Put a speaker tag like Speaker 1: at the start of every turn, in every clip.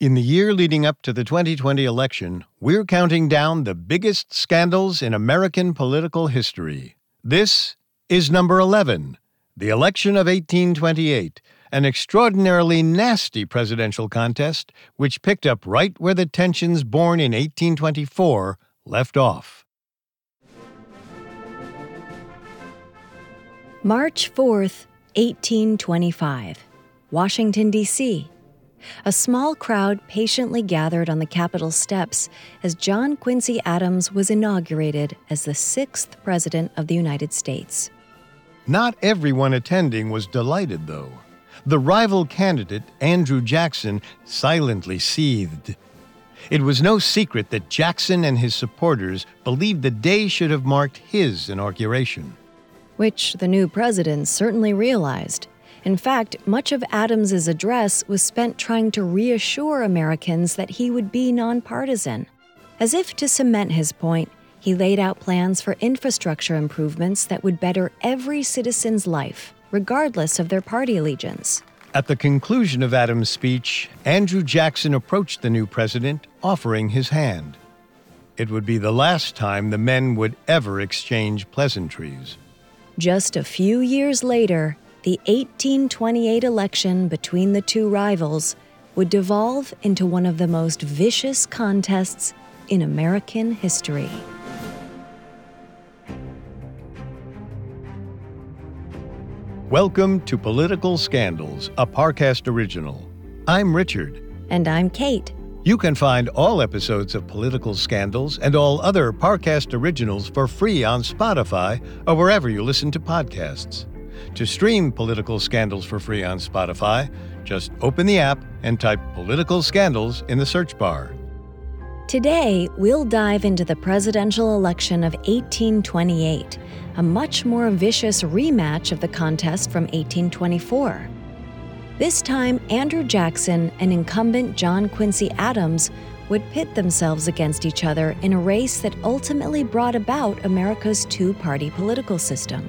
Speaker 1: In the year leading up to the 2020 election, we're counting down the biggest scandals in American political history. This is number 11, the election of 1828, an extraordinarily nasty presidential contest which picked up right where the tensions born in 1824 left off.
Speaker 2: March 4th, 1825, Washington, D.C. A small crowd patiently gathered on the Capitol steps as John Quincy Adams was inaugurated as the sixth President of the United States.
Speaker 1: Not everyone attending was delighted, though. The rival candidate, Andrew Jackson, silently seethed. It was no secret that Jackson and his supporters believed the day should have marked his inauguration.
Speaker 2: Which the new president certainly realized. In fact, much of Adams's address was spent trying to reassure Americans that he would be nonpartisan. As if to cement his point, he laid out plans for infrastructure improvements that would better every citizen's life, regardless of their party allegiance.
Speaker 1: At the conclusion of Adams' speech, Andrew Jackson approached the new president, offering his hand. It would be the last time the men would ever exchange pleasantries.
Speaker 2: Just a few years later, the 1828 election between the two rivals would devolve into one of the most vicious contests in American history.
Speaker 1: Welcome to Political Scandals, a Parcast original. I'm Richard.
Speaker 2: And I'm Kate.
Speaker 1: You can find all episodes of Political Scandals and all other Parcast originals for free on Spotify or wherever you listen to podcasts. To stream Political Scandals for free on Spotify, just open the app and type Political Scandals in the search bar.
Speaker 2: Today, we'll dive into the presidential election of 1828, a much more vicious rematch of the contest from 1824. This time, Andrew Jackson and incumbent John Quincy Adams would pit themselves against each other in a race that ultimately brought about America's two party political system.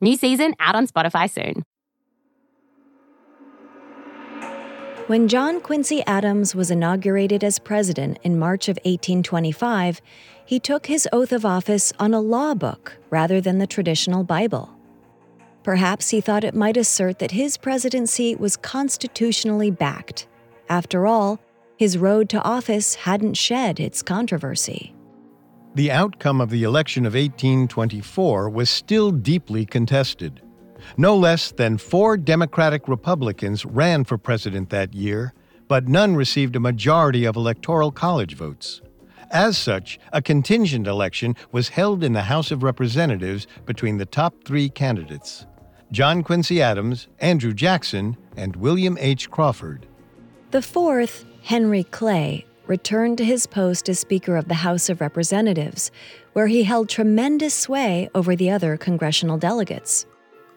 Speaker 3: New season out on Spotify soon.
Speaker 2: When John Quincy Adams was inaugurated as president in March of 1825, he took his oath of office on a law book rather than the traditional Bible. Perhaps he thought it might assert that his presidency was constitutionally backed. After all, his road to office hadn't shed its controversy.
Speaker 1: The outcome of the election of 1824 was still deeply contested. No less than four Democratic Republicans ran for president that year, but none received a majority of Electoral College votes. As such, a contingent election was held in the House of Representatives between the top three candidates John Quincy Adams, Andrew Jackson, and William H. Crawford.
Speaker 2: The fourth, Henry Clay, returned to his post as Speaker of the House of Representatives, where he held tremendous sway over the other congressional delegates.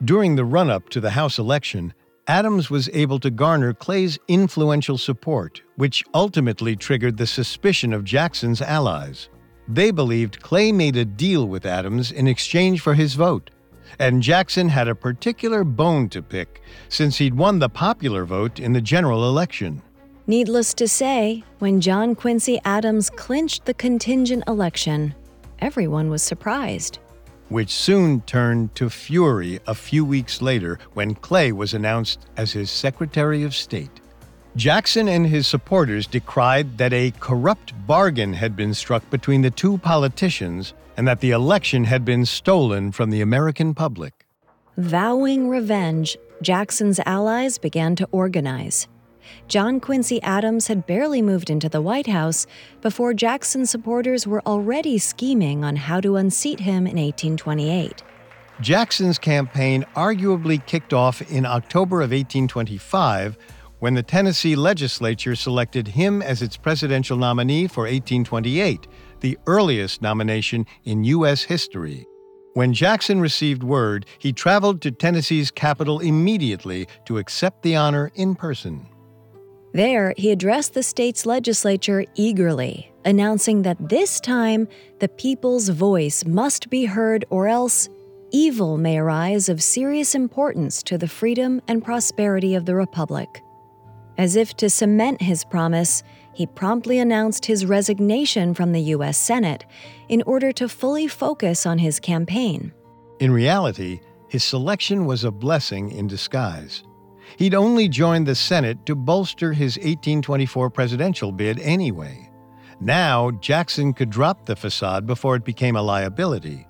Speaker 1: During the run up to the House election, Adams was able to garner Clay's influential support, which ultimately triggered the suspicion of Jackson's allies. They believed Clay made a deal with Adams in exchange for his vote, and Jackson had a particular bone to pick since he'd won the popular vote in the general election.
Speaker 2: Needless to say, when John Quincy Adams clinched the contingent election, everyone was surprised.
Speaker 1: Which soon turned to fury a few weeks later when Clay was announced as his Secretary of State. Jackson and his supporters decried that a corrupt bargain had been struck between the two politicians and that the election had been stolen from the American public.
Speaker 2: Vowing revenge, Jackson's allies began to organize. John Quincy Adams had barely moved into the White House before Jackson's supporters were already scheming on how to unseat him in 1828.
Speaker 1: Jackson's campaign arguably kicked off in October of 1825 when the Tennessee legislature selected him as its presidential nominee for 1828, the earliest nomination in U.S. history. When Jackson received word, he traveled to Tennessee's capital immediately to accept the honor in person.
Speaker 2: There, he addressed the state's legislature eagerly, announcing that this time the people's voice must be heard or else evil may arise of serious importance to the freedom and prosperity of the Republic. As if to cement his promise, he promptly announced his resignation from the U.S. Senate in order to fully focus on his campaign.
Speaker 1: In reality, his selection was a blessing in disguise. He'd only joined the Senate to bolster his 1824 presidential bid anyway. Now, Jackson could drop the facade before it became a liability.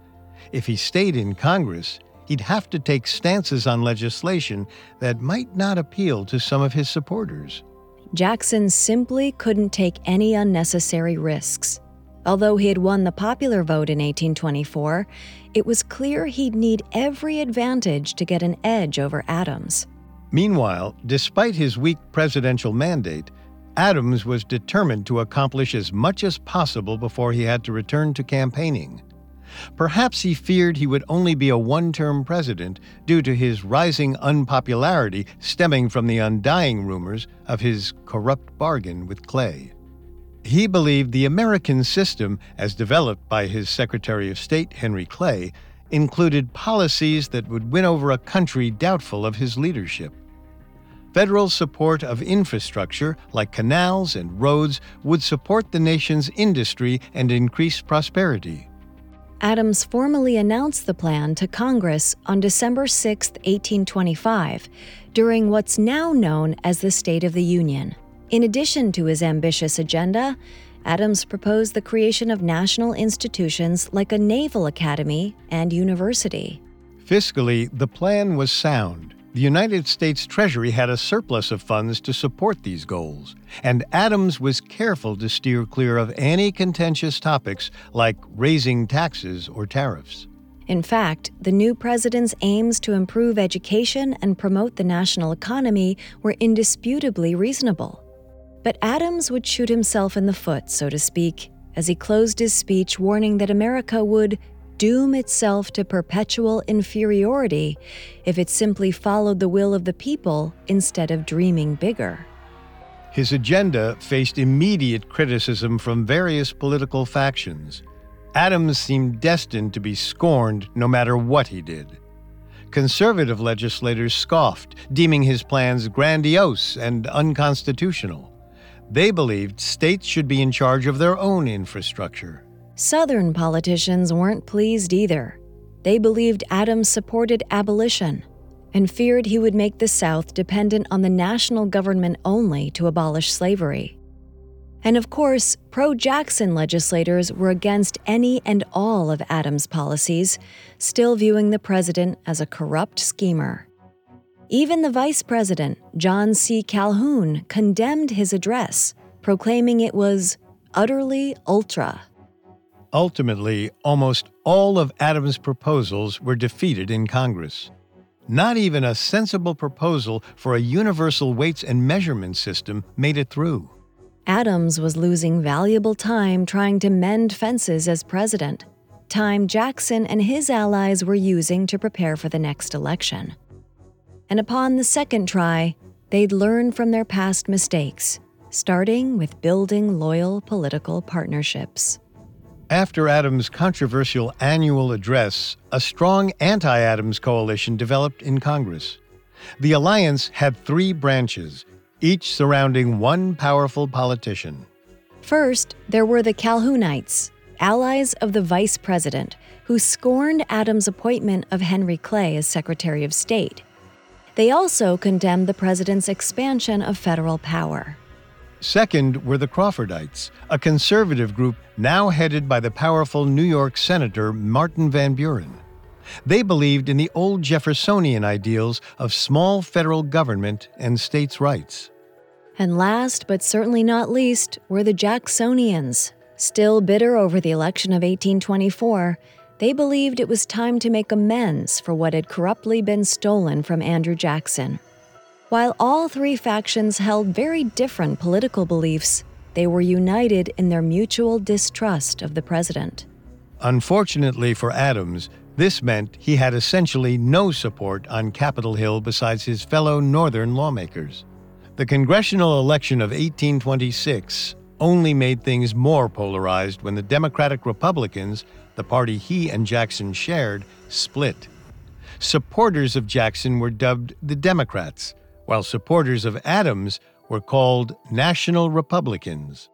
Speaker 1: If he stayed in Congress, he'd have to take stances on legislation that might not appeal to some of his supporters.
Speaker 2: Jackson simply couldn't take any unnecessary risks. Although he had won the popular vote in 1824, it was clear he'd need every advantage to get an edge over Adams.
Speaker 1: Meanwhile, despite his weak presidential mandate, Adams was determined to accomplish as much as possible before he had to return to campaigning. Perhaps he feared he would only be a one term president due to his rising unpopularity stemming from the undying rumors of his corrupt bargain with Clay. He believed the American system, as developed by his Secretary of State, Henry Clay, included policies that would win over a country doubtful of his leadership. Federal support of infrastructure, like canals and roads, would support the nation's industry and increase prosperity.
Speaker 2: Adams formally announced the plan to Congress on December 6, 1825, during what's now known as the State of the Union. In addition to his ambitious agenda, Adams proposed the creation of national institutions like a naval academy and university.
Speaker 1: Fiscally, the plan was sound. The United States Treasury had a surplus of funds to support these goals, and Adams was careful to steer clear of any contentious topics like raising taxes or tariffs.
Speaker 2: In fact, the new president's aims to improve education and promote the national economy were indisputably reasonable. But Adams would shoot himself in the foot, so to speak, as he closed his speech warning that America would doom itself to perpetual inferiority if it simply followed the will of the people instead of dreaming bigger.
Speaker 1: His agenda faced immediate criticism from various political factions. Adams seemed destined to be scorned no matter what he did. Conservative legislators scoffed, deeming his plans grandiose and unconstitutional. They believed states should be in charge of their own infrastructure.
Speaker 2: Southern politicians weren't pleased either. They believed Adams supported abolition and feared he would make the South dependent on the national government only to abolish slavery. And of course, pro Jackson legislators were against any and all of Adams' policies, still viewing the president as a corrupt schemer. Even the vice president, John C. Calhoun, condemned his address, proclaiming it was utterly ultra.
Speaker 1: Ultimately, almost all of Adams' proposals were defeated in Congress. Not even a sensible proposal for a universal weights and measurement system made it through.
Speaker 2: Adams was losing valuable time trying to mend fences as president, time Jackson and his allies were using to prepare for the next election. And upon the second try, they'd learn from their past mistakes, starting with building loyal political partnerships.
Speaker 1: After Adams' controversial annual address, a strong anti Adams coalition developed in Congress. The alliance had three branches, each surrounding one powerful politician.
Speaker 2: First, there were the Calhounites, allies of the vice president, who scorned Adams' appointment of Henry Clay as Secretary of State. They also condemned the president's expansion of federal power.
Speaker 1: Second were the Crawfordites, a conservative group now headed by the powerful New York Senator Martin Van Buren. They believed in the old Jeffersonian ideals of small federal government and states' rights.
Speaker 2: And last but certainly not least were the Jacksonians. Still bitter over the election of 1824, they believed it was time to make amends for what had corruptly been stolen from Andrew Jackson. While all three factions held very different political beliefs, they were united in their mutual distrust of the president.
Speaker 1: Unfortunately for Adams, this meant he had essentially no support on Capitol Hill besides his fellow Northern lawmakers. The congressional election of 1826 only made things more polarized when the Democratic Republicans, the party he and Jackson shared, split. Supporters of Jackson were dubbed the Democrats, while supporters of Adams were called National Republicans.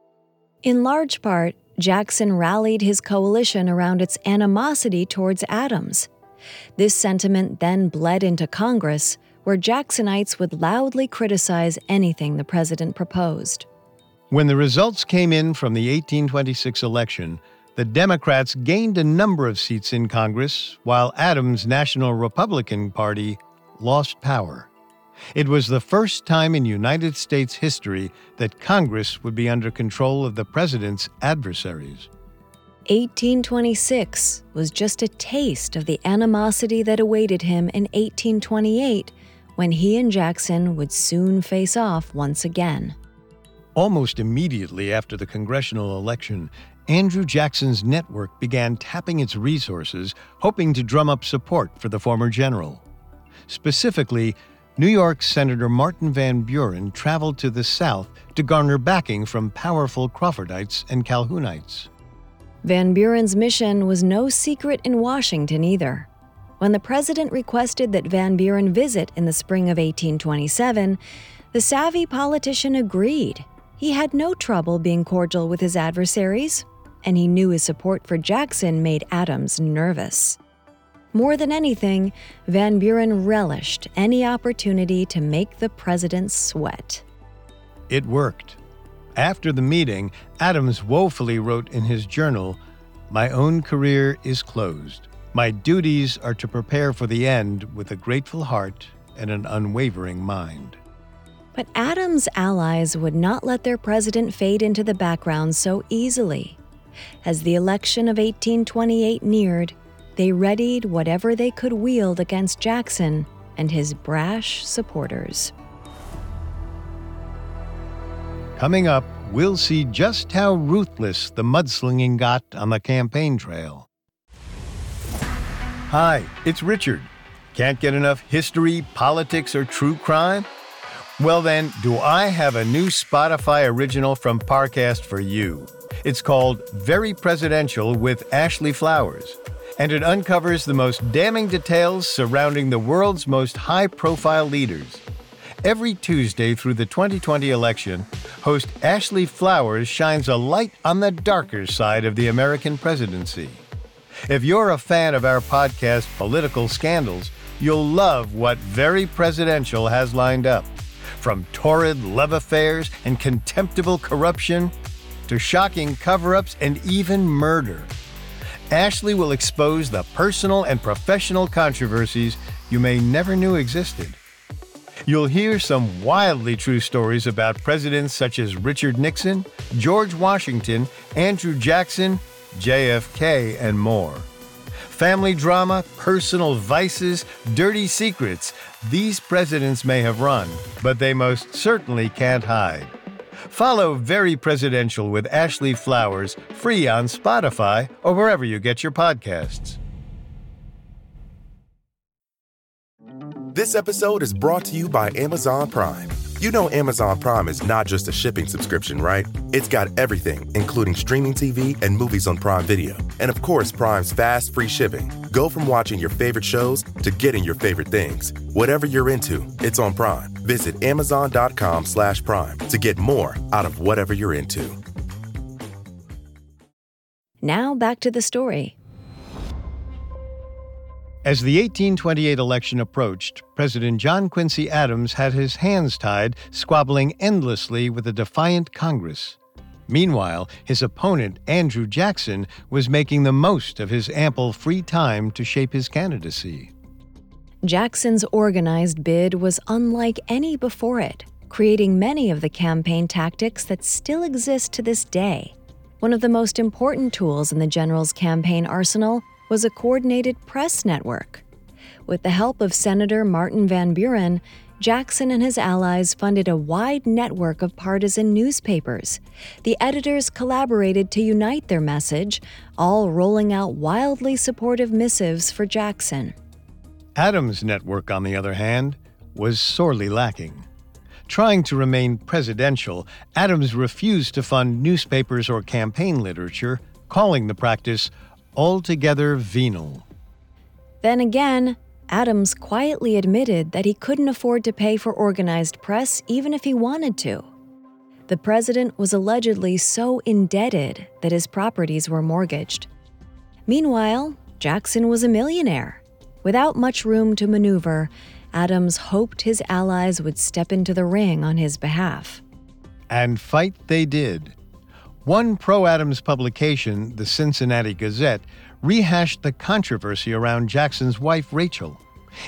Speaker 2: In large part, Jackson rallied his coalition around its animosity towards Adams. This sentiment then bled into Congress, where Jacksonites would loudly criticize anything the president proposed.
Speaker 1: When the results came in from the 1826 election, the Democrats gained a number of seats in Congress, while Adams' National Republican Party lost power. It was the first time in United States history that Congress would be under control of the president's adversaries.
Speaker 2: 1826 was just a taste of the animosity that awaited him in 1828 when he and Jackson would soon face off once again.
Speaker 1: Almost immediately after the congressional election, Andrew Jackson's network began tapping its resources, hoping to drum up support for the former general. Specifically, New York Senator Martin Van Buren traveled to the South to garner backing from powerful Crawfordites and Calhounites.
Speaker 2: Van Buren's mission was no secret in Washington either. When the president requested that Van Buren visit in the spring of 1827, the savvy politician agreed. He had no trouble being cordial with his adversaries, and he knew his support for Jackson made Adams nervous. More than anything, Van Buren relished any opportunity to make the president sweat.
Speaker 1: It worked. After the meeting, Adams woefully wrote in his journal My own career is closed. My duties are to prepare for the end with a grateful heart and an unwavering mind.
Speaker 2: But Adams' allies would not let their president fade into the background so easily. As the election of 1828 neared, they readied whatever they could wield against Jackson and his brash supporters.
Speaker 1: Coming up, we'll see just how ruthless the mudslinging got on the campaign trail. Hi, it's Richard. Can't get enough history, politics, or true crime? Well, then, do I have a new Spotify original from Parcast for you? It's called Very Presidential with Ashley Flowers and it uncovers the most damning details surrounding the world's most high profile leaders. Every Tuesday through the 2020 election, host Ashley Flowers shines a light on the darker side of the American presidency. If you're a fan of our podcast, Political Scandals, you'll love what Very Presidential has lined up. From torrid love affairs and contemptible corruption to shocking cover ups and even murder. Ashley will expose the personal and professional controversies you may never knew existed. You'll hear some wildly true stories about presidents such as Richard Nixon, George Washington, Andrew Jackson, JFK, and more. Family drama, personal vices, dirty secrets, these presidents may have run, but they most certainly can't hide. Follow Very Presidential with Ashley Flowers free on Spotify or wherever you get your podcasts.
Speaker 4: This episode is brought to you by Amazon Prime. You know Amazon Prime is not just a shipping subscription, right? It's got everything, including streaming TV and movies on Prime Video. And of course, Prime's fast, free shipping. Go from watching your favorite shows to getting your favorite things. Whatever you're into, it's on Prime. Visit amazon.com slash prime to get more out of whatever you're into.
Speaker 2: Now back to the story.
Speaker 1: As the 1828 election approached, President John Quincy Adams had his hands tied, squabbling endlessly with a defiant Congress. Meanwhile, his opponent, Andrew Jackson, was making the most of his ample free time to shape his candidacy.
Speaker 2: Jackson's organized bid was unlike any before it, creating many of the campaign tactics that still exist to this day. One of the most important tools in the general's campaign arsenal was a coordinated press network. With the help of Senator Martin Van Buren, Jackson and his allies funded a wide network of partisan newspapers. The editors collaborated to unite their message, all rolling out wildly supportive missives for Jackson.
Speaker 1: Adams' network, on the other hand, was sorely lacking. Trying to remain presidential, Adams refused to fund newspapers or campaign literature, calling the practice altogether venal.
Speaker 2: Then again, Adams quietly admitted that he couldn't afford to pay for organized press even if he wanted to. The president was allegedly so indebted that his properties were mortgaged. Meanwhile, Jackson was a millionaire. Without much room to maneuver, Adams hoped his allies would step into the ring on his behalf.
Speaker 1: And fight they did. One pro Adams publication, the Cincinnati Gazette, rehashed the controversy around Jackson's wife, Rachel.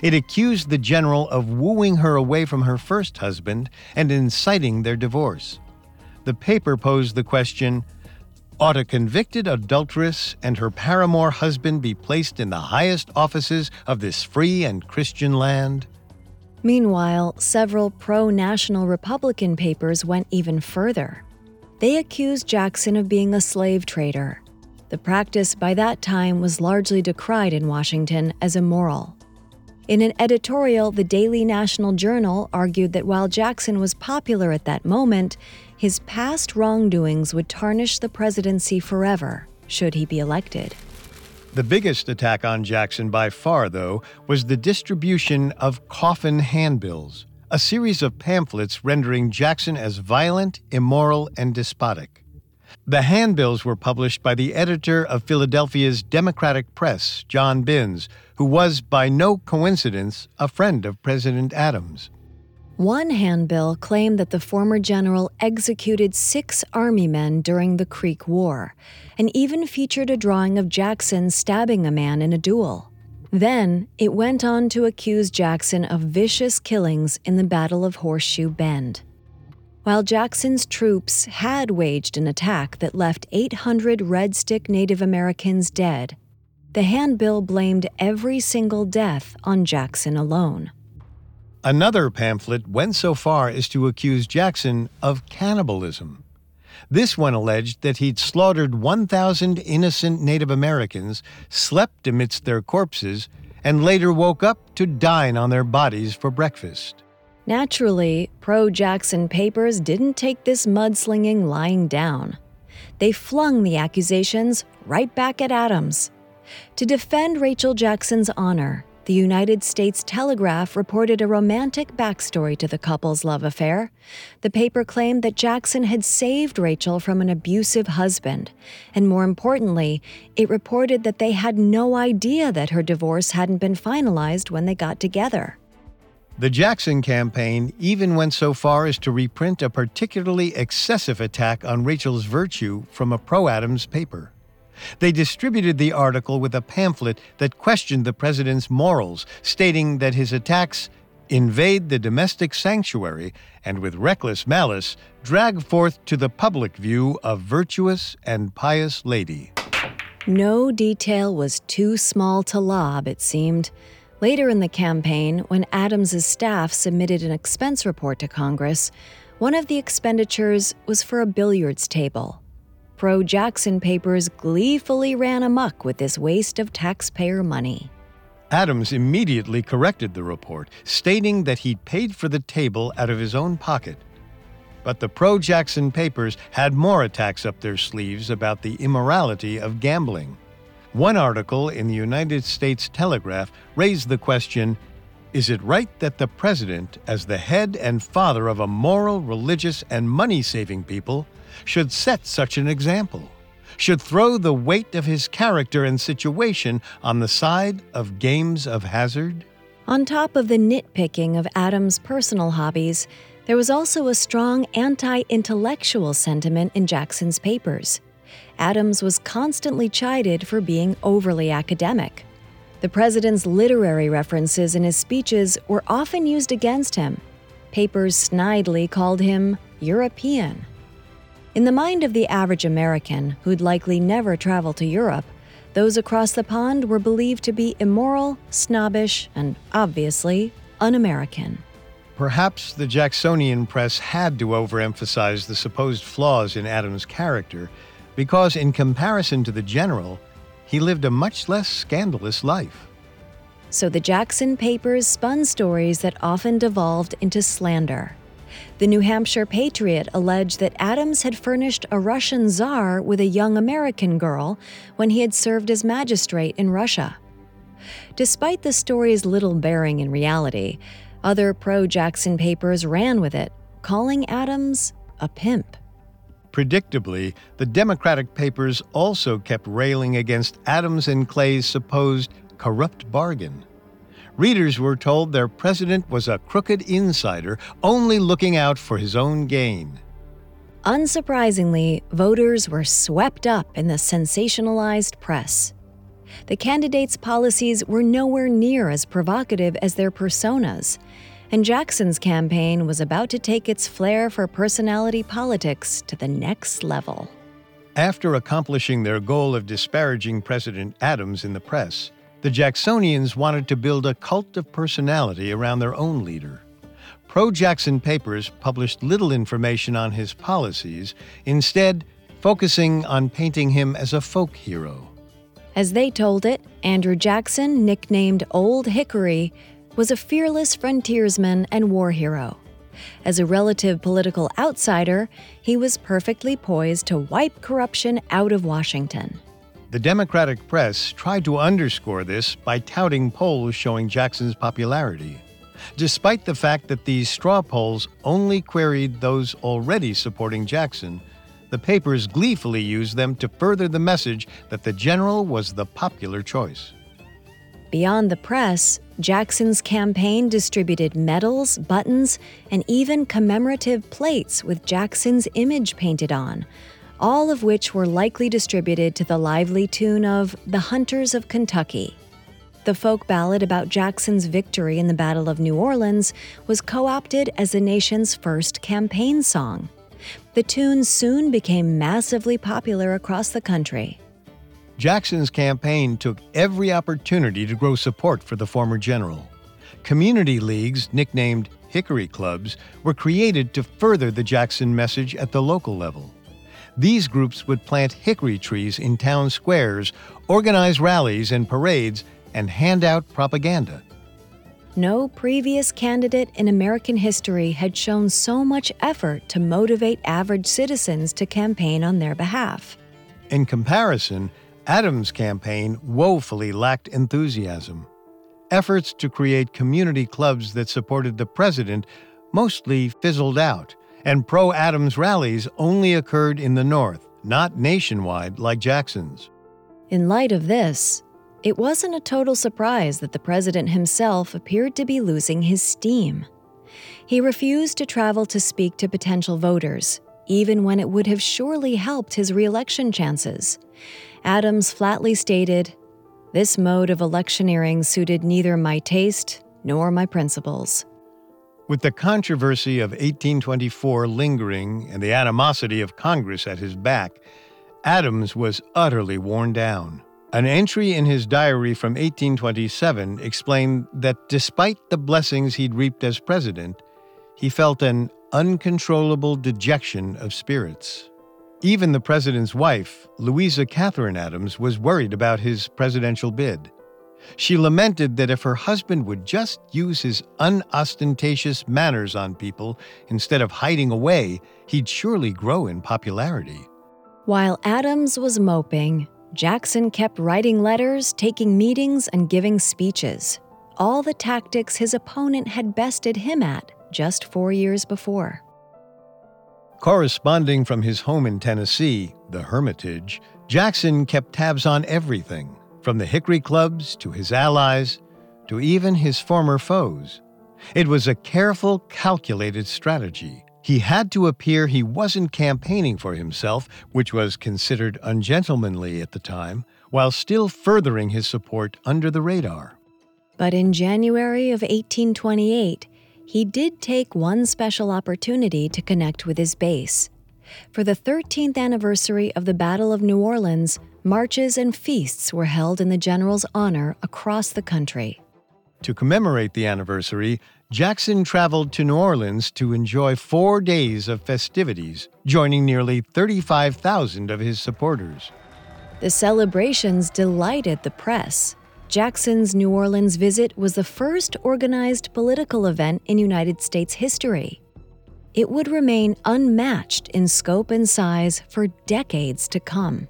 Speaker 1: It accused the general of wooing her away from her first husband and inciting their divorce. The paper posed the question Ought a convicted adulteress and her paramour husband be placed in the highest offices of this free and Christian land?
Speaker 2: Meanwhile, several pro national Republican papers went even further. They accused Jackson of being a slave trader. The practice by that time was largely decried in Washington as immoral. In an editorial, the Daily National Journal argued that while Jackson was popular at that moment, his past wrongdoings would tarnish the presidency forever should he be elected.
Speaker 1: The biggest attack on Jackson by far, though, was the distribution of coffin handbills a series of pamphlets rendering Jackson as violent, immoral, and despotic. The handbills were published by the editor of Philadelphia's Democratic Press, John Binns, who was, by no coincidence, a friend of President Adams.
Speaker 2: One handbill claimed that the former general executed six army men during the Creek War, and even featured a drawing of Jackson stabbing a man in a duel. Then it went on to accuse Jackson of vicious killings in the Battle of Horseshoe Bend. While Jackson's troops had waged an attack that left 800 Red Stick Native Americans dead, the handbill blamed every single death on Jackson alone.
Speaker 1: Another pamphlet went so far as to accuse Jackson of cannibalism. This one alleged that he'd slaughtered 1,000 innocent Native Americans, slept amidst their corpses, and later woke up to dine on their bodies for breakfast.
Speaker 2: Naturally, pro Jackson papers didn't take this mudslinging lying down. They flung the accusations right back at Adams. To defend Rachel Jackson's honor, the United States Telegraph reported a romantic backstory to the couple's love affair. The paper claimed that Jackson had saved Rachel from an abusive husband, and more importantly, it reported that they had no idea that her divorce hadn't been finalized when they got together.
Speaker 1: The Jackson campaign even went so far as to reprint a particularly excessive attack on Rachel's virtue from a pro Adams paper. They distributed the article with a pamphlet that questioned the president's morals, stating that his attacks invade the domestic sanctuary and, with reckless malice, drag forth to the public view a virtuous and pious lady.
Speaker 2: No detail was too small to lob, it seemed. Later in the campaign, when Adams's staff submitted an expense report to Congress, one of the expenditures was for a billiards table pro Jackson papers gleefully ran amuck with this waste of taxpayer money.
Speaker 1: Adams immediately corrected the report, stating that he'd paid for the table out of his own pocket. But the pro Jackson papers had more attacks up their sleeves about the immorality of gambling. One article in the United States Telegraph raised the question Is it right that the president, as the head and father of a moral, religious, and money saving people, should set such an example? Should throw the weight of his character and situation on the side of games of hazard?
Speaker 2: On top of the nitpicking of Adams' personal hobbies, there was also a strong anti intellectual sentiment in Jackson's papers. Adams was constantly chided for being overly academic. The president's literary references in his speeches were often used against him. Papers snidely called him European. In the mind of the average American, who'd likely never travel to Europe, those across the pond were believed to be immoral, snobbish, and obviously un American.
Speaker 1: Perhaps the Jacksonian press had to overemphasize the supposed flaws in Adams' character because, in comparison to the general, he lived a much less scandalous life.
Speaker 2: So the Jackson papers spun stories that often devolved into slander. The New Hampshire Patriot alleged that Adams had furnished a Russian czar with a young American girl when he had served as magistrate in Russia. Despite the story's little bearing in reality, other pro Jackson papers ran with it, calling Adams a pimp.
Speaker 1: Predictably, the Democratic papers also kept railing against Adams and Clay's supposed corrupt bargain readers were told their president was a crooked insider only looking out for his own gain.
Speaker 2: Unsurprisingly, voters were swept up in the sensationalized press. The candidates' policies were nowhere near as provocative as their personas, and Jackson's campaign was about to take its flair for personality politics to the next level.
Speaker 1: After accomplishing their goal of disparaging President Adams in the press, the Jacksonians wanted to build a cult of personality around their own leader. Pro Jackson papers published little information on his policies, instead, focusing on painting him as a folk hero.
Speaker 2: As they told it, Andrew Jackson, nicknamed Old Hickory, was a fearless frontiersman and war hero. As a relative political outsider, he was perfectly poised to wipe corruption out of Washington.
Speaker 1: The Democratic press tried to underscore this by touting polls showing Jackson's popularity, despite the fact that these straw polls only queried those already supporting Jackson. The papers gleefully used them to further the message that the general was the popular choice.
Speaker 2: Beyond the press, Jackson's campaign distributed medals, buttons, and even commemorative plates with Jackson's image painted on, all of which were likely distributed to the lively tune of The Hunters of Kentucky. The folk ballad about Jackson's victory in the Battle of New Orleans was co opted as the nation's first campaign song. The tune soon became massively popular across the country.
Speaker 1: Jackson's campaign took every opportunity to grow support for the former general. Community leagues, nicknamed Hickory Clubs, were created to further the Jackson message at the local level. These groups would plant hickory trees in town squares, organize rallies and parades, and hand out propaganda.
Speaker 2: No previous candidate in American history had shown so much effort to motivate average citizens to campaign on their behalf.
Speaker 1: In comparison, Adams' campaign woefully lacked enthusiasm. Efforts to create community clubs that supported the president mostly fizzled out and pro Adams rallies only occurred in the North, not nationwide like Jackson's.
Speaker 2: In light of this, it wasn't a total surprise that the president himself appeared to be losing his steam. He refused to travel to speak to potential voters, even when it would have surely helped his reelection chances. Adams flatly stated, This mode of electioneering suited neither my taste nor my principles.
Speaker 1: With the controversy of 1824 lingering and the animosity of Congress at his back, Adams was utterly worn down. An entry in his diary from 1827 explained that despite the blessings he'd reaped as president, he felt an uncontrollable dejection of spirits. Even the president's wife, Louisa Catherine Adams, was worried about his presidential bid. She lamented that if her husband would just use his unostentatious manners on people instead of hiding away, he'd surely grow in popularity.
Speaker 2: While Adams was moping, Jackson kept writing letters, taking meetings, and giving speeches. All the tactics his opponent had bested him at just four years before.
Speaker 1: Corresponding from his home in Tennessee, the Hermitage, Jackson kept tabs on everything, from the Hickory clubs to his allies to even his former foes. It was a careful, calculated strategy. He had to appear he wasn't campaigning for himself, which was considered ungentlemanly at the time, while still furthering his support under the radar.
Speaker 2: But in January of 1828, he did take one special opportunity to connect with his base. For the 13th anniversary of the Battle of New Orleans, marches and feasts were held in the general's honor across the country.
Speaker 1: To commemorate the anniversary, Jackson traveled to New Orleans to enjoy four days of festivities, joining nearly 35,000 of his supporters.
Speaker 2: The celebrations delighted the press. Jackson's New Orleans visit was the first organized political event in United States history. It would remain unmatched in scope and size for decades to come.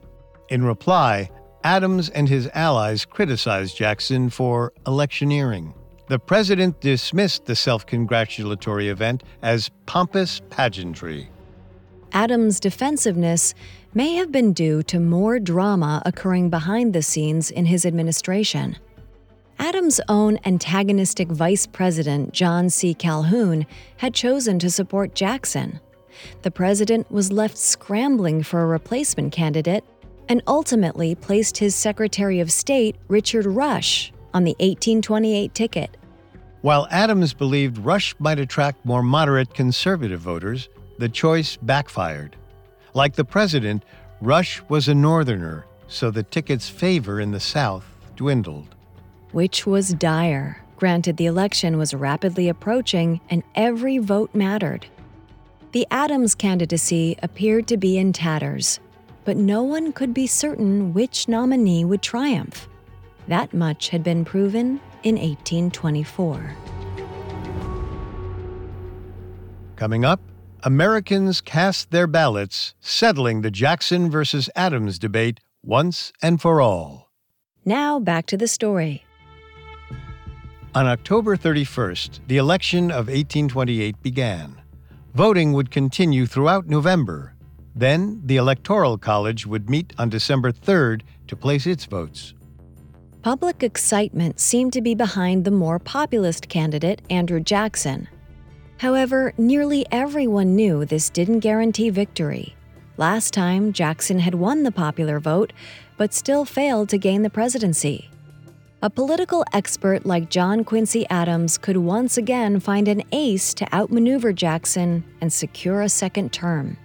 Speaker 1: In reply, Adams and his allies criticized Jackson for electioneering. The president dismissed the self congratulatory event as pompous pageantry.
Speaker 2: Adams' defensiveness may have been due to more drama occurring behind the scenes in his administration. Adams' own antagonistic vice president, John C. Calhoun, had chosen to support Jackson. The president was left scrambling for a replacement candidate and ultimately placed his Secretary of State, Richard Rush, on the 1828 ticket.
Speaker 1: While Adams believed Rush might attract more moderate conservative voters, the choice backfired. Like the president, Rush was a Northerner, so the ticket's favor in the South dwindled.
Speaker 2: Which was dire. Granted, the election was rapidly approaching and every vote mattered. The Adams candidacy appeared to be in tatters, but no one could be certain which nominee would triumph. That much had been proven in 1824.
Speaker 1: Coming up, Americans cast their ballots, settling the Jackson versus Adams debate once and for all.
Speaker 2: Now back to the story.
Speaker 1: On October 31st, the election of 1828 began. Voting would continue throughout November. Then, the Electoral College would meet on December 3rd to place its votes.
Speaker 2: Public excitement seemed to be behind the more populist candidate, Andrew Jackson. However, nearly everyone knew this didn't guarantee victory. Last time, Jackson had won the popular vote, but still failed to gain the presidency. A political expert like John Quincy Adams could once again find an ace to outmaneuver Jackson and secure a second term.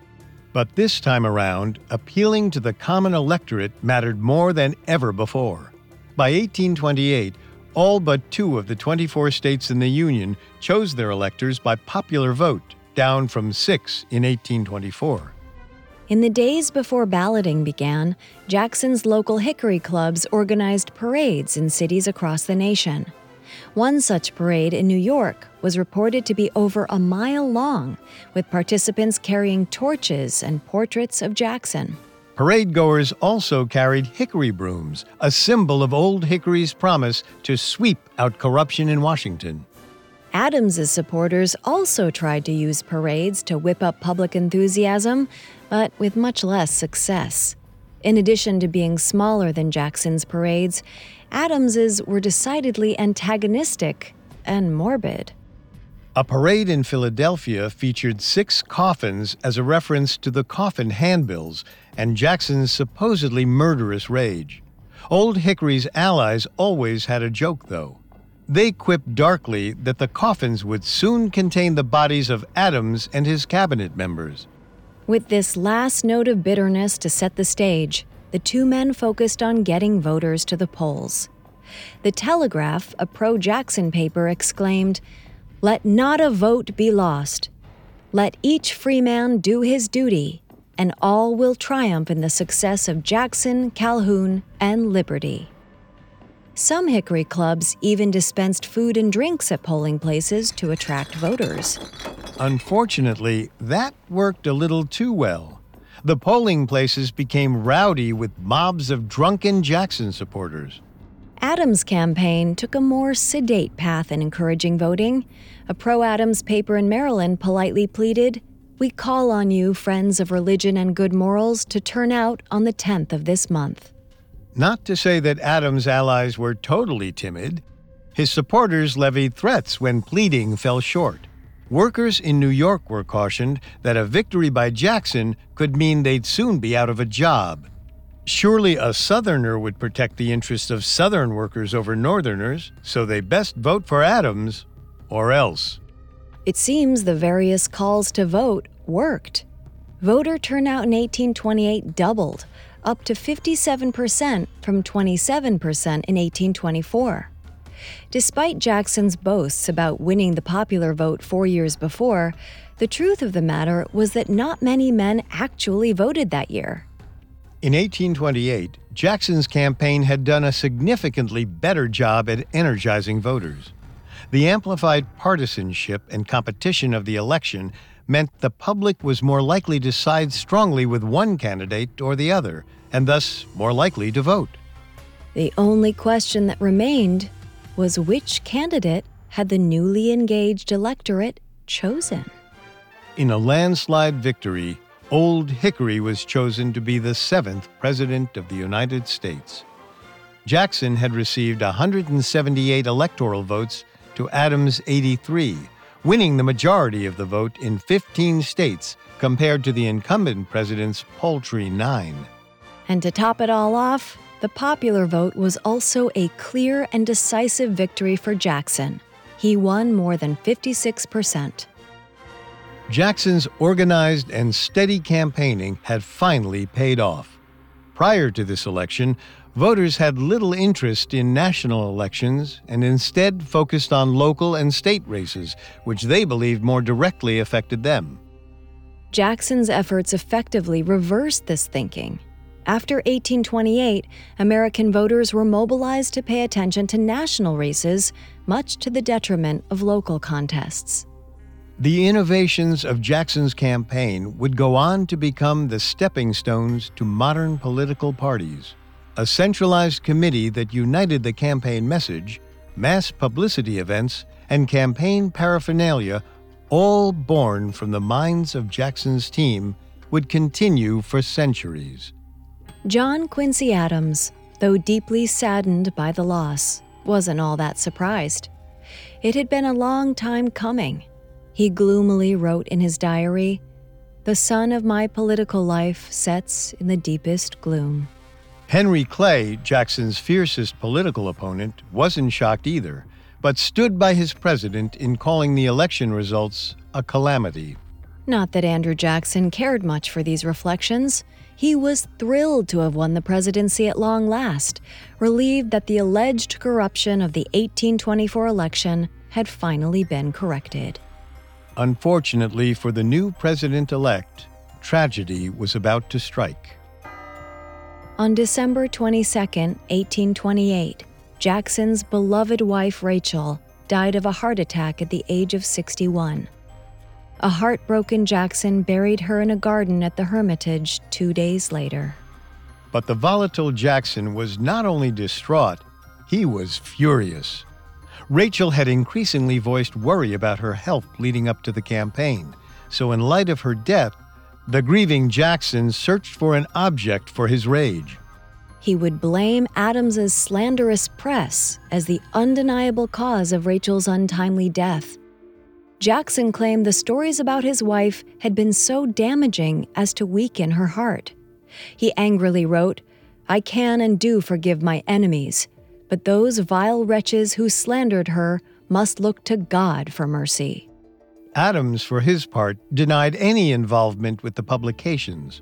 Speaker 1: But this time around, appealing to the common electorate mattered more than ever before. By 1828, all but two of the 24 states in the Union chose their electors by popular vote, down from six in 1824.
Speaker 2: In the days before balloting began, Jackson's local Hickory clubs organized parades in cities across the nation. One such parade in New York was reported to be over a mile long, with participants carrying torches and portraits of Jackson.
Speaker 1: Parade goers also carried hickory brooms, a symbol of Old Hickory's promise to sweep out corruption in Washington.
Speaker 2: Adams's supporters also tried to use parades to whip up public enthusiasm, but with much less success. In addition to being smaller than Jackson's parades, Adams's were decidedly antagonistic and morbid.
Speaker 1: A parade in Philadelphia featured six coffins as a reference to the coffin handbills and Jackson's supposedly murderous rage. Old Hickory's allies always had a joke, though. They quipped darkly that the coffins would soon contain the bodies of Adams and his cabinet members.
Speaker 2: With this last note of bitterness to set the stage, the two men focused on getting voters to the polls. The Telegraph, a pro Jackson paper, exclaimed, Let not a vote be lost. Let each free man do his duty, and all will triumph in the success of Jackson, Calhoun, and liberty. Some Hickory clubs even dispensed food and drinks at polling places to attract voters.
Speaker 1: Unfortunately, that worked a little too well. The polling places became rowdy with mobs of drunken Jackson supporters.
Speaker 2: Adams' campaign took a more sedate path in encouraging voting. A pro Adams paper in Maryland politely pleaded We call on you, friends of religion and good morals, to turn out on the 10th of this month.
Speaker 1: Not to say that Adams' allies were totally timid. His supporters levied threats when pleading fell short. Workers in New York were cautioned that a victory by Jackson could mean they'd soon be out of a job. Surely a Southerner would protect the interests of Southern workers over Northerners, so they best vote for Adams, or else.
Speaker 2: It seems the various calls to vote worked. Voter turnout in 1828 doubled, up to 57% from 27% in 1824. Despite Jackson's boasts about winning the popular vote four years before, the truth of the matter was that not many men actually voted that year.
Speaker 1: In 1828, Jackson's campaign had done a significantly better job at energizing voters. The amplified partisanship and competition of the election meant the public was more likely to side strongly with one candidate or the other, and thus more likely to vote.
Speaker 2: The only question that remained was which candidate had the newly engaged electorate chosen?
Speaker 1: In a landslide victory, Old Hickory was chosen to be the seventh President of the United States. Jackson had received 178 electoral votes to Adams' 83, winning the majority of the vote in 15 states compared to the incumbent president's paltry nine.
Speaker 2: And to top it all off, the popular vote was also a clear and decisive victory for Jackson. He won more than 56%.
Speaker 1: Jackson's organized and steady campaigning had finally paid off. Prior to this election, voters had little interest in national elections and instead focused on local and state races, which they believed more directly affected them.
Speaker 2: Jackson's efforts effectively reversed this thinking. After 1828, American voters were mobilized to pay attention to national races, much to the detriment of local contests.
Speaker 1: The innovations of Jackson's campaign would go on to become the stepping stones to modern political parties. A centralized committee that united the campaign message, mass publicity events, and campaign paraphernalia, all born from the minds of Jackson's team, would continue for centuries.
Speaker 2: John Quincy Adams, though deeply saddened by the loss, wasn't all that surprised. It had been a long time coming he gloomily wrote in his diary The sun of my political life sets in the deepest gloom.
Speaker 1: Henry Clay, Jackson's fiercest political opponent, wasn't shocked either, but stood by his president in calling the election results a calamity.
Speaker 2: Not that Andrew Jackson cared much for these reflections. He was thrilled to have won the presidency at long last, relieved that the alleged corruption of the 1824 election had finally been corrected.
Speaker 1: Unfortunately for the new president elect, tragedy was about to strike.
Speaker 2: On December 22, 1828, Jackson's beloved wife Rachel died of a heart attack at the age of 61. A heartbroken Jackson buried her in a garden at the Hermitage two days later.
Speaker 1: But the volatile Jackson was not only distraught, he was furious. Rachel had increasingly voiced worry about her health leading up to the campaign, so in light of her death, the grieving Jackson searched for an object for his rage.
Speaker 2: He would blame Adams's slanderous press as the undeniable cause of Rachel's untimely death. Jackson claimed the stories about his wife had been so damaging as to weaken her heart. He angrily wrote, I can and do forgive my enemies, but those vile wretches who slandered her must look to God for mercy.
Speaker 1: Adams, for his part, denied any involvement with the publications.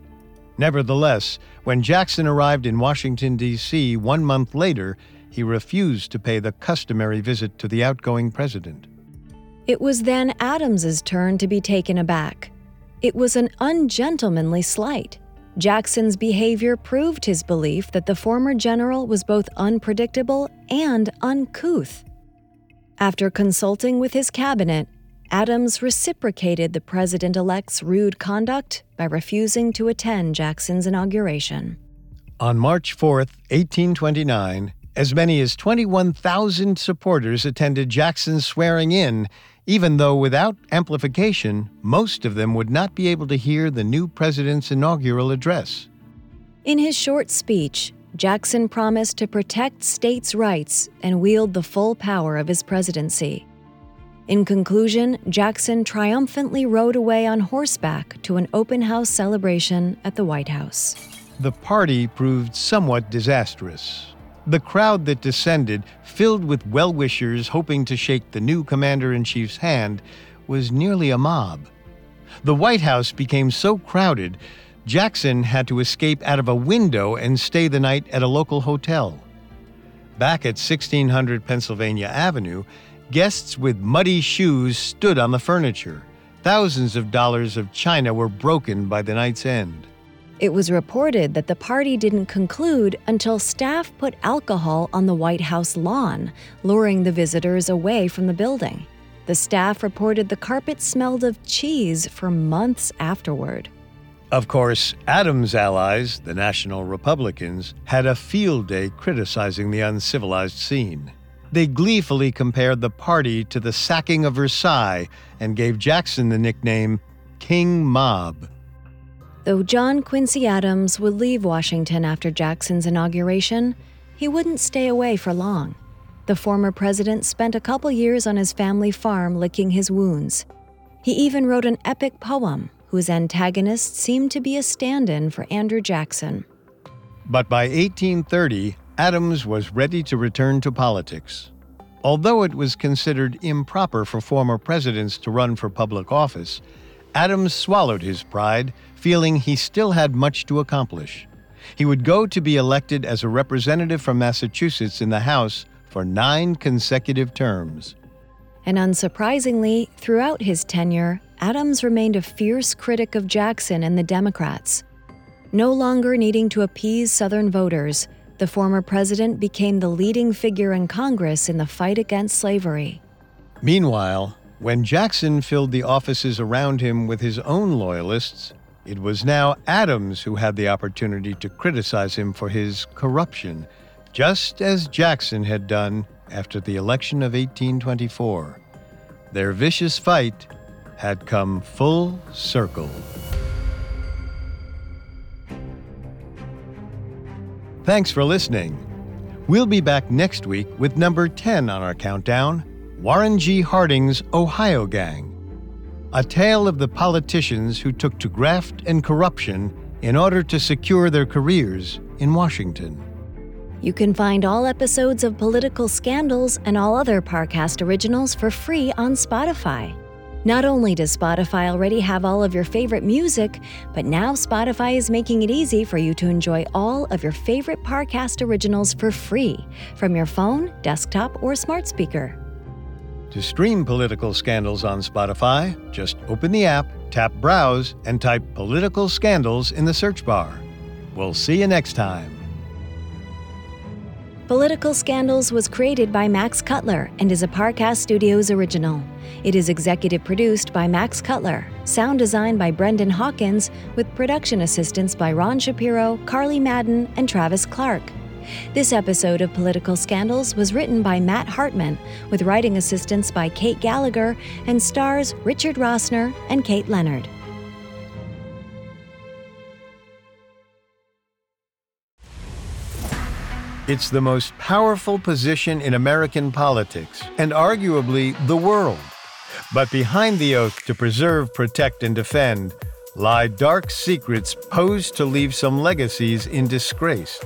Speaker 1: Nevertheless, when Jackson arrived in Washington, D.C. one month later, he refused to pay the customary visit to the outgoing president.
Speaker 2: It was then Adams's turn to be taken aback. It was an ungentlemanly slight. Jackson's behavior proved his belief that the former general was both unpredictable and uncouth. After consulting with his cabinet, Adams reciprocated the president elect's rude conduct by refusing to attend Jackson's inauguration.
Speaker 1: On March 4, 1829, as many as 21,000 supporters attended Jackson's swearing in, even though without amplification, most of them would not be able to hear the new president's inaugural address.
Speaker 2: In his short speech, Jackson promised to protect states' rights and wield the full power of his presidency. In conclusion, Jackson triumphantly rode away on horseback to an open house celebration at the White House.
Speaker 1: The party proved somewhat disastrous. The crowd that descended, filled with well wishers hoping to shake the new commander in chief's hand, was nearly a mob. The White House became so crowded, Jackson had to escape out of a window and stay the night at a local hotel. Back at 1600 Pennsylvania Avenue, guests with muddy shoes stood on the furniture. Thousands of dollars of china were broken by the night's end.
Speaker 2: It was reported that the party didn't conclude until staff put alcohol on the White House lawn, luring the visitors away from the building. The staff reported the carpet smelled of cheese for months afterward.
Speaker 1: Of course, Adams' allies, the National Republicans, had a field day criticizing the uncivilized scene. They gleefully compared the party to the sacking of Versailles and gave Jackson the nickname King Mob.
Speaker 2: Though John Quincy Adams would leave Washington after Jackson's inauguration, he wouldn't stay away for long. The former president spent a couple years on his family farm licking his wounds. He even wrote an epic poem whose antagonist seemed to be a stand in for Andrew Jackson.
Speaker 1: But by 1830, Adams was ready to return to politics. Although it was considered improper for former presidents to run for public office, Adams swallowed his pride, feeling he still had much to accomplish. He would go to be elected as a representative from Massachusetts in the House for nine consecutive terms.
Speaker 2: And unsurprisingly, throughout his tenure, Adams remained a fierce critic of Jackson and the Democrats. No longer needing to appease Southern voters, the former president became the leading figure in Congress in the fight against slavery.
Speaker 1: Meanwhile, when Jackson filled the offices around him with his own loyalists, it was now Adams who had the opportunity to criticize him for his corruption, just as Jackson had done after the election of 1824. Their vicious fight had come full circle. Thanks for listening. We'll be back next week with number 10 on our countdown Warren G. Harding's Ohio Gang. A tale of the politicians who took to graft and corruption in order to secure their careers in Washington.
Speaker 2: You can find all episodes of Political Scandals and all other Parcast originals for free on Spotify. Not only does Spotify already have all of your favorite music, but now Spotify is making it easy for you to enjoy all of your favorite Parcast originals for free from your phone, desktop, or smart speaker.
Speaker 1: To stream political scandals on Spotify, just open the app, tap Browse, and type Political Scandals in the search bar. We'll see you next time.
Speaker 2: Political Scandals was created by Max Cutler and is a Parcast Studios original. It is executive produced by Max Cutler, sound designed by Brendan Hawkins, with production assistance by Ron Shapiro, Carly Madden, and Travis Clark. This episode of Political Scandals was written by Matt Hartman, with writing assistance by Kate Gallagher, and stars Richard Rossner and Kate Leonard.
Speaker 1: It's the most powerful position in American politics, and arguably the world. But behind the oath to preserve, protect, and defend lie dark secrets posed to leave some legacies in disgrace.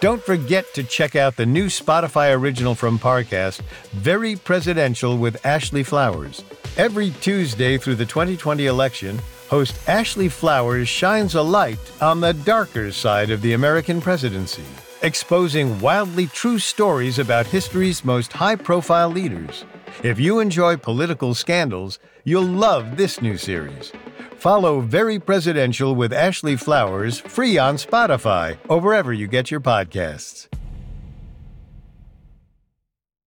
Speaker 1: Don't forget to check out the new Spotify original from Parcast, Very Presidential with Ashley Flowers. Every Tuesday through the 2020 election, host Ashley Flowers shines a light on the darker side of the American presidency, exposing wildly true stories about history's most high profile leaders. If you enjoy political scandals, you'll love this new series. Follow Very Presidential with Ashley Flowers free on Spotify or wherever you get your podcasts.